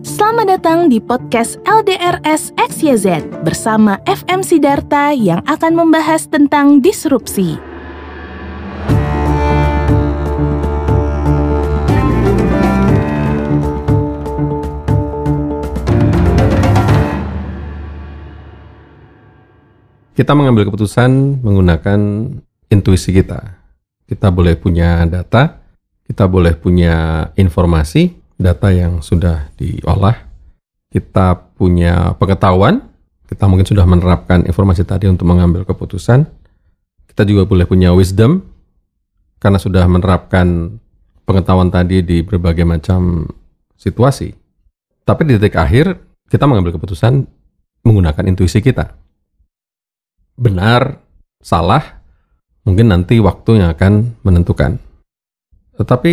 Selamat datang di podcast LDRS XYZ bersama FM Sidarta yang akan membahas tentang disrupsi. Kita mengambil keputusan menggunakan intuisi kita. Kita boleh punya data, kita boleh punya informasi, data yang sudah diolah, kita punya pengetahuan, kita mungkin sudah menerapkan informasi tadi untuk mengambil keputusan, kita juga boleh punya wisdom, karena sudah menerapkan pengetahuan tadi di berbagai macam situasi. Tapi di titik akhir, kita mengambil keputusan menggunakan intuisi kita. Benar, salah, mungkin nanti waktu yang akan menentukan. Tetapi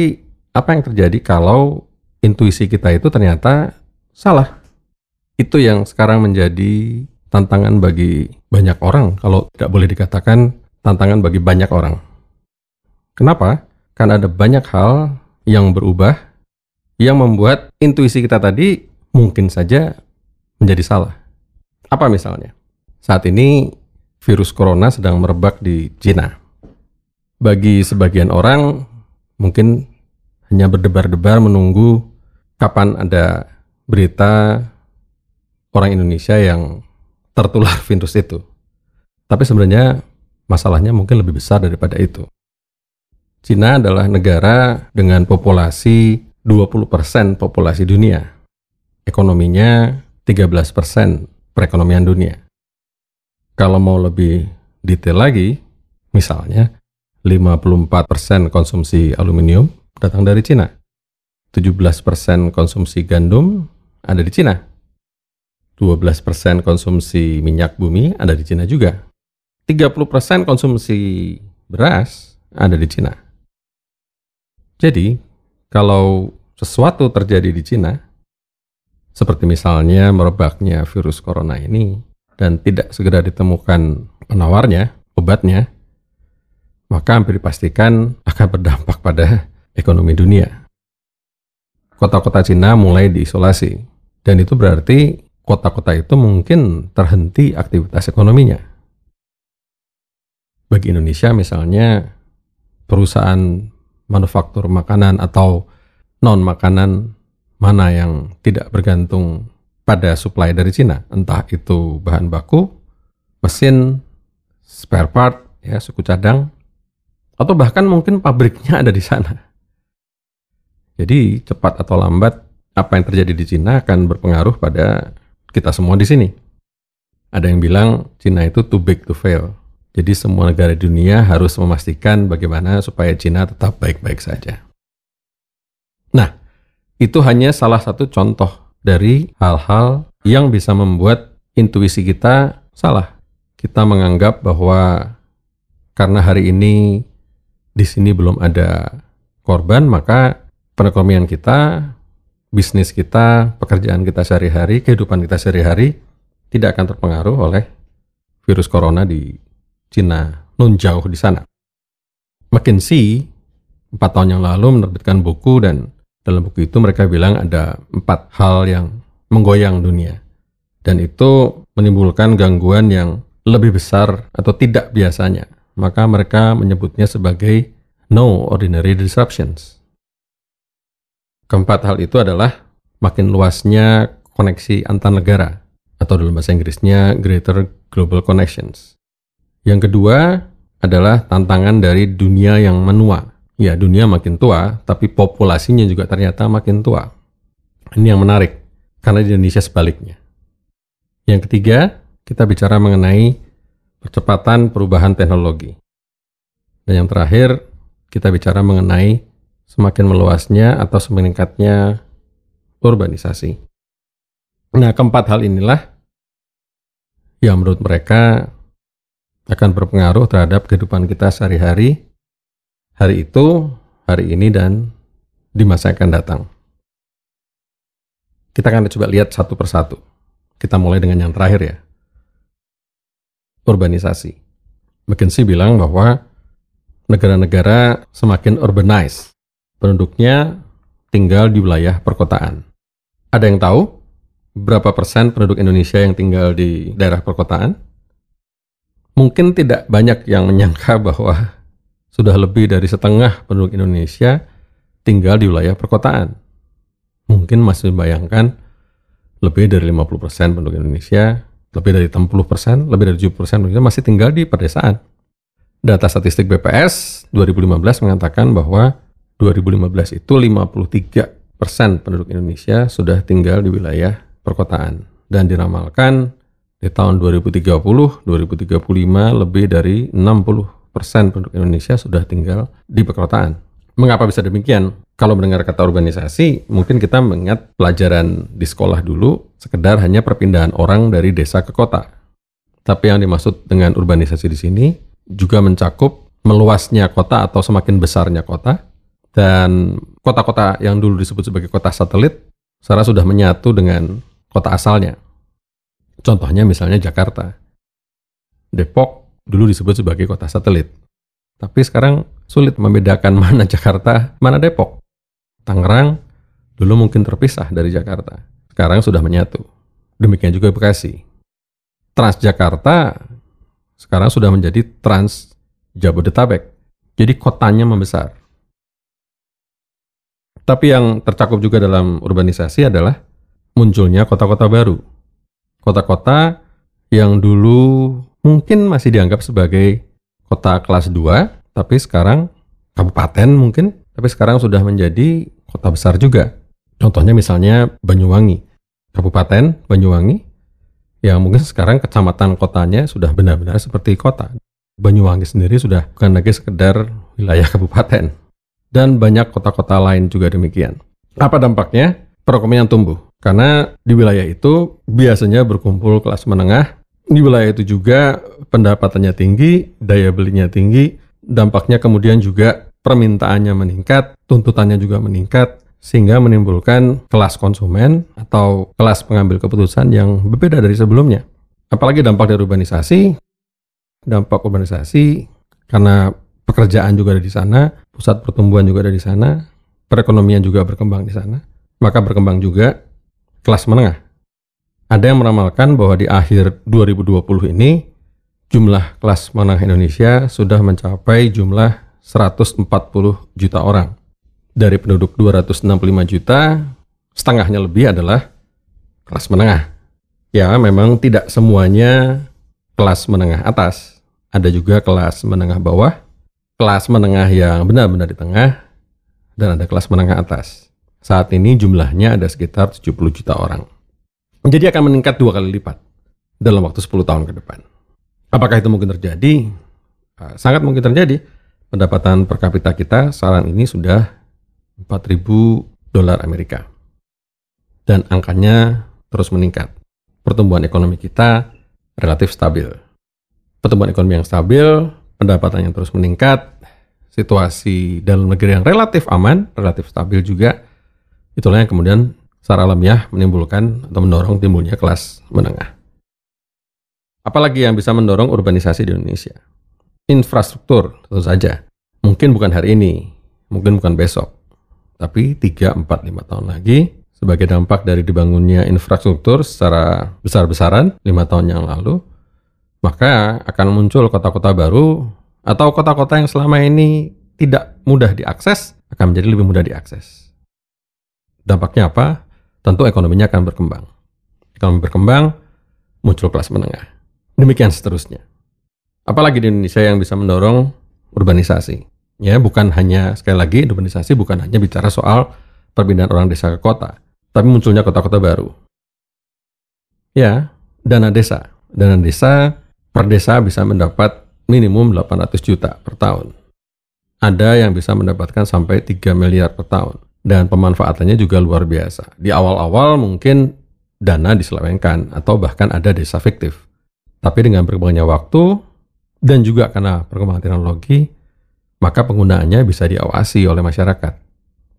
apa yang terjadi kalau intuisi kita itu ternyata salah. Itu yang sekarang menjadi tantangan bagi banyak orang, kalau tidak boleh dikatakan tantangan bagi banyak orang. Kenapa? Karena ada banyak hal yang berubah yang membuat intuisi kita tadi mungkin saja menjadi salah. Apa misalnya? Saat ini virus corona sedang merebak di Cina. Bagi sebagian orang mungkin hanya berdebar-debar menunggu kapan ada berita orang Indonesia yang tertular virus itu. Tapi sebenarnya masalahnya mungkin lebih besar daripada itu. Cina adalah negara dengan populasi 20% populasi dunia. Ekonominya 13% perekonomian dunia. Kalau mau lebih detail lagi, misalnya 54% konsumsi aluminium datang dari Cina. 17% konsumsi gandum ada di Cina. 12% konsumsi minyak bumi ada di Cina juga. 30% konsumsi beras ada di Cina. Jadi, kalau sesuatu terjadi di Cina, seperti misalnya merebaknya virus corona ini, dan tidak segera ditemukan penawarnya, obatnya, maka hampir dipastikan akan berdampak pada ekonomi dunia kota-kota Cina mulai diisolasi. Dan itu berarti kota-kota itu mungkin terhenti aktivitas ekonominya. Bagi Indonesia misalnya, perusahaan manufaktur makanan atau non-makanan mana yang tidak bergantung pada supply dari Cina, entah itu bahan baku, mesin, spare part, ya suku cadang, atau bahkan mungkin pabriknya ada di sana. Jadi cepat atau lambat apa yang terjadi di Cina akan berpengaruh pada kita semua di sini. Ada yang bilang Cina itu too big to fail. Jadi semua negara dunia harus memastikan bagaimana supaya Cina tetap baik-baik saja. Nah, itu hanya salah satu contoh dari hal-hal yang bisa membuat intuisi kita salah. Kita menganggap bahwa karena hari ini di sini belum ada korban, maka perekonomian kita, bisnis kita, pekerjaan kita sehari-hari, kehidupan kita sehari-hari tidak akan terpengaruh oleh virus corona di Cina, non jauh di sana. McKinsey empat tahun yang lalu menerbitkan buku dan dalam buku itu mereka bilang ada empat hal yang menggoyang dunia. Dan itu menimbulkan gangguan yang lebih besar atau tidak biasanya. Maka mereka menyebutnya sebagai no ordinary disruptions Keempat hal itu adalah makin luasnya koneksi antar negara atau dalam bahasa Inggrisnya Greater Global Connections. Yang kedua adalah tantangan dari dunia yang menua. Ya, dunia makin tua, tapi populasinya juga ternyata makin tua. Ini yang menarik, karena di Indonesia sebaliknya. Yang ketiga, kita bicara mengenai percepatan perubahan teknologi. Dan yang terakhir, kita bicara mengenai semakin meluasnya atau meningkatnya urbanisasi. Nah, keempat hal inilah yang menurut mereka akan berpengaruh terhadap kehidupan kita sehari-hari, hari itu, hari ini, dan di masa akan datang. Kita akan coba lihat satu persatu. Kita mulai dengan yang terakhir ya. Urbanisasi. McKinsey bilang bahwa negara-negara semakin urbanized penduduknya tinggal di wilayah perkotaan. Ada yang tahu berapa persen penduduk Indonesia yang tinggal di daerah perkotaan? Mungkin tidak banyak yang menyangka bahwa sudah lebih dari setengah penduduk Indonesia tinggal di wilayah perkotaan. Mungkin masih membayangkan lebih dari 50% penduduk Indonesia, lebih dari 60%, lebih dari 70% penduduk masih tinggal di pedesaan. Data statistik BPS 2015 mengatakan bahwa 2015 itu 53% penduduk Indonesia sudah tinggal di wilayah perkotaan dan diramalkan di tahun 2030, 2035 lebih dari 60% penduduk Indonesia sudah tinggal di perkotaan. Mengapa bisa demikian? Kalau mendengar kata urbanisasi, mungkin kita mengingat pelajaran di sekolah dulu sekedar hanya perpindahan orang dari desa ke kota. Tapi yang dimaksud dengan urbanisasi di sini juga mencakup meluasnya kota atau semakin besarnya kota dan kota-kota yang dulu disebut sebagai kota satelit sekarang sudah menyatu dengan kota asalnya. Contohnya misalnya Jakarta. Depok dulu disebut sebagai kota satelit. Tapi sekarang sulit membedakan mana Jakarta, mana Depok. Tangerang dulu mungkin terpisah dari Jakarta. Sekarang sudah menyatu. Demikian juga Bekasi. Transjakarta sekarang sudah menjadi Trans Jabodetabek. Jadi kotanya membesar. Tapi yang tercakup juga dalam urbanisasi adalah munculnya kota-kota baru. Kota-kota yang dulu mungkin masih dianggap sebagai kota kelas 2, tapi sekarang kabupaten mungkin, tapi sekarang sudah menjadi kota besar juga. Contohnya misalnya Banyuwangi. Kabupaten Banyuwangi yang mungkin sekarang kecamatan kotanya sudah benar-benar seperti kota. Banyuwangi sendiri sudah bukan lagi sekedar wilayah kabupaten. Dan banyak kota-kota lain juga demikian. Apa dampaknya? Perekonomian tumbuh. Karena di wilayah itu biasanya berkumpul kelas menengah. Di wilayah itu juga pendapatannya tinggi, daya belinya tinggi. Dampaknya kemudian juga permintaannya meningkat, tuntutannya juga meningkat, sehingga menimbulkan kelas konsumen atau kelas pengambil keputusan yang berbeda dari sebelumnya. Apalagi dampak dari urbanisasi, dampak urbanisasi karena pekerjaan juga ada di sana, pusat pertumbuhan juga ada di sana, perekonomian juga berkembang di sana, maka berkembang juga kelas menengah. Ada yang meramalkan bahwa di akhir 2020 ini jumlah kelas menengah Indonesia sudah mencapai jumlah 140 juta orang dari penduduk 265 juta, setengahnya lebih adalah kelas menengah. Ya, memang tidak semuanya kelas menengah atas. Ada juga kelas menengah bawah, kelas menengah yang benar-benar di tengah, dan ada kelas menengah atas. Saat ini jumlahnya ada sekitar 70 juta orang. Jadi akan meningkat dua kali lipat dalam waktu 10 tahun ke depan. Apakah itu mungkin terjadi? Ah, sangat mungkin terjadi. Pendapatan per kapita kita saat ini sudah 4.000 dolar Amerika. Dan angkanya terus meningkat. Pertumbuhan ekonomi kita relatif stabil. Pertumbuhan ekonomi yang stabil, pendapatan yang terus meningkat, situasi dalam negeri yang relatif aman, relatif stabil juga, itulah yang kemudian secara alamiah menimbulkan atau mendorong timbulnya kelas menengah. Apalagi yang bisa mendorong urbanisasi di Indonesia? Infrastruktur, tentu saja. Mungkin bukan hari ini, mungkin bukan besok, tapi 3, 4, 5 tahun lagi sebagai dampak dari dibangunnya infrastruktur secara besar-besaran 5 tahun yang lalu, maka akan muncul kota-kota baru atau kota-kota yang selama ini tidak mudah diakses akan menjadi lebih mudah diakses. Dampaknya apa? Tentu ekonominya akan berkembang. Ekonomi berkembang, muncul kelas menengah. Demikian seterusnya. Apalagi di Indonesia yang bisa mendorong urbanisasi. Ya, bukan hanya sekali lagi urbanisasi bukan hanya bicara soal perpindahan orang desa ke kota, tapi munculnya kota-kota baru. Ya, dana desa. Dana desa per desa bisa mendapat minimum 800 juta per tahun. Ada yang bisa mendapatkan sampai 3 miliar per tahun. Dan pemanfaatannya juga luar biasa. Di awal-awal mungkin dana diselewengkan atau bahkan ada desa fiktif. Tapi dengan berkembangnya waktu dan juga karena perkembangan teknologi, maka penggunaannya bisa diawasi oleh masyarakat.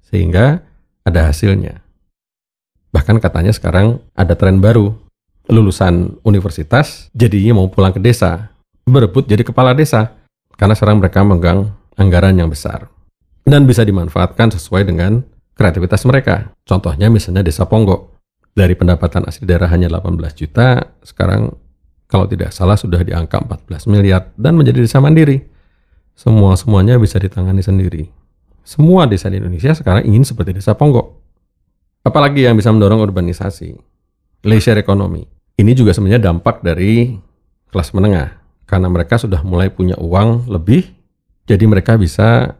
Sehingga ada hasilnya. Bahkan katanya sekarang ada tren baru. Lulusan universitas jadinya mau pulang ke desa. Berebut jadi kepala desa. Karena sekarang mereka megang anggaran yang besar. Dan bisa dimanfaatkan sesuai dengan kreativitas mereka. Contohnya misalnya desa Ponggok. Dari pendapatan asli daerah hanya 18 juta, sekarang kalau tidak salah sudah di angka 14 miliar dan menjadi desa mandiri. Semua-semuanya bisa ditangani sendiri. Semua desa di Indonesia sekarang ingin seperti desa Ponggok. Apalagi yang bisa mendorong urbanisasi, leisure ekonomi. Ini juga sebenarnya dampak dari kelas menengah karena mereka sudah mulai punya uang lebih, jadi mereka bisa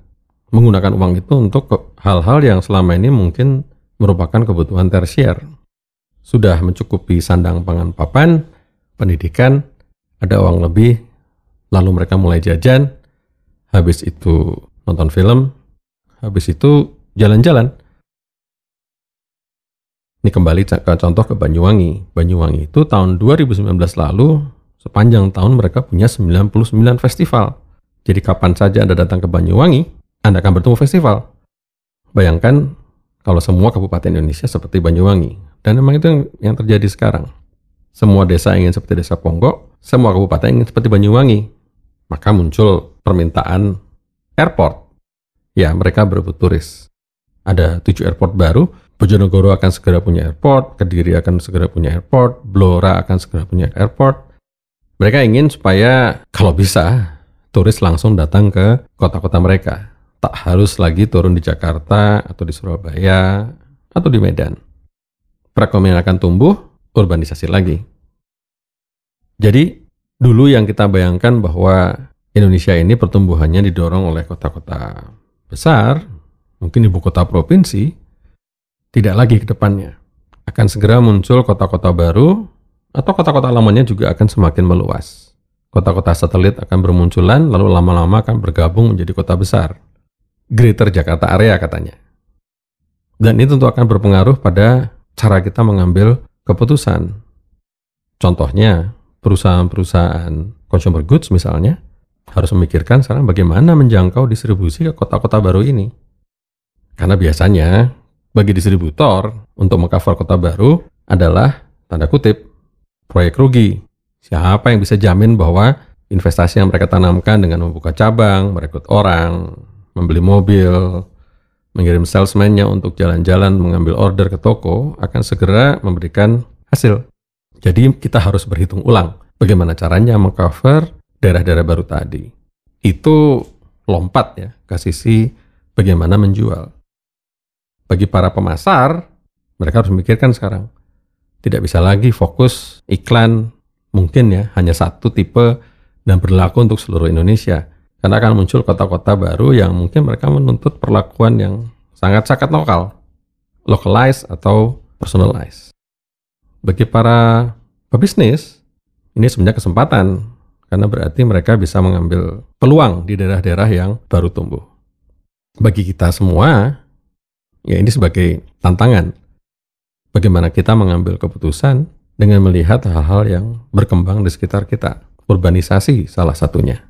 menggunakan uang itu untuk hal-hal yang selama ini mungkin merupakan kebutuhan tersier. Sudah mencukupi sandang pangan papan, pendidikan, ada uang lebih, lalu mereka mulai jajan, habis itu nonton film, habis itu jalan-jalan. Ini kembali ke contoh ke Banyuwangi. Banyuwangi itu tahun 2019 lalu, sepanjang tahun mereka punya 99 festival. Jadi kapan saja Anda datang ke Banyuwangi, Anda akan bertemu festival. Bayangkan kalau semua kabupaten Indonesia seperti Banyuwangi. Dan memang itu yang, yang terjadi sekarang. Semua desa ingin seperti desa Ponggok, semua kabupaten ingin seperti Banyuwangi. Maka muncul permintaan airport. Ya, mereka berebut turis. Ada tujuh airport baru, Bojonegoro akan segera punya airport, Kediri akan segera punya airport, Blora akan segera punya airport. Mereka ingin supaya kalau bisa turis langsung datang ke kota-kota mereka. Tak harus lagi turun di Jakarta atau di Surabaya atau di Medan. Perekonomian akan tumbuh, urbanisasi lagi. Jadi, dulu yang kita bayangkan bahwa Indonesia ini pertumbuhannya didorong oleh kota-kota besar, mungkin ibu kota provinsi, tidak lagi ke depannya. Akan segera muncul kota-kota baru, atau kota-kota lamanya juga akan semakin meluas. Kota-kota satelit akan bermunculan, lalu lama-lama akan bergabung menjadi kota besar. Greater Jakarta Area katanya. Dan ini tentu akan berpengaruh pada cara kita mengambil keputusan. Contohnya, perusahaan-perusahaan consumer goods misalnya harus memikirkan sekarang bagaimana menjangkau distribusi ke kota-kota baru ini. Karena biasanya bagi distributor untuk mengcover kota baru adalah tanda kutip proyek rugi. Siapa yang bisa jamin bahwa investasi yang mereka tanamkan dengan membuka cabang, merekrut orang, membeli mobil, mengirim salesman-nya untuk jalan-jalan mengambil order ke toko akan segera memberikan hasil. Jadi kita harus berhitung ulang bagaimana caranya mengcover daerah-daerah baru tadi. Itu lompat ya ke sisi bagaimana menjual. Bagi para pemasar, mereka harus memikirkan sekarang. Tidak bisa lagi fokus iklan mungkin ya hanya satu tipe dan berlaku untuk seluruh Indonesia. Karena akan muncul kota-kota baru yang mungkin mereka menuntut perlakuan yang sangat-sangat lokal, localized atau personalized. Bagi para pebisnis, ini sebenarnya kesempatan karena berarti mereka bisa mengambil peluang di daerah-daerah yang baru tumbuh. Bagi kita semua, ya ini sebagai tantangan. Bagaimana kita mengambil keputusan dengan melihat hal-hal yang berkembang di sekitar kita. Urbanisasi salah satunya.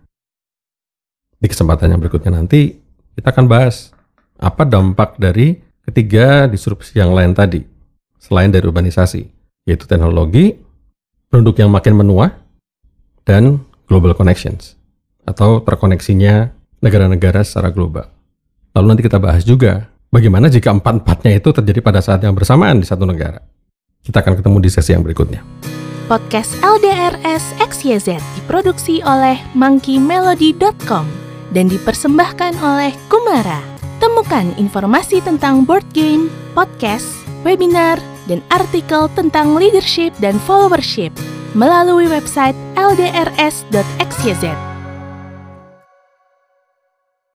Di kesempatan yang berikutnya nanti, kita akan bahas apa dampak dari ketiga disrupsi yang lain tadi, selain dari urbanisasi, yaitu teknologi, produk yang makin menua, dan global connections, atau terkoneksinya negara-negara secara global. Lalu nanti kita bahas juga bagaimana jika empat-empatnya itu terjadi pada saat yang bersamaan di satu negara. Kita akan ketemu di sesi yang berikutnya. Podcast LDRS XYZ diproduksi oleh monkeymelody.com dan dipersembahkan oleh Kumara. Temukan informasi tentang board game, podcast, webinar, dan artikel tentang leadership dan followership melalui website ldrs.xyz.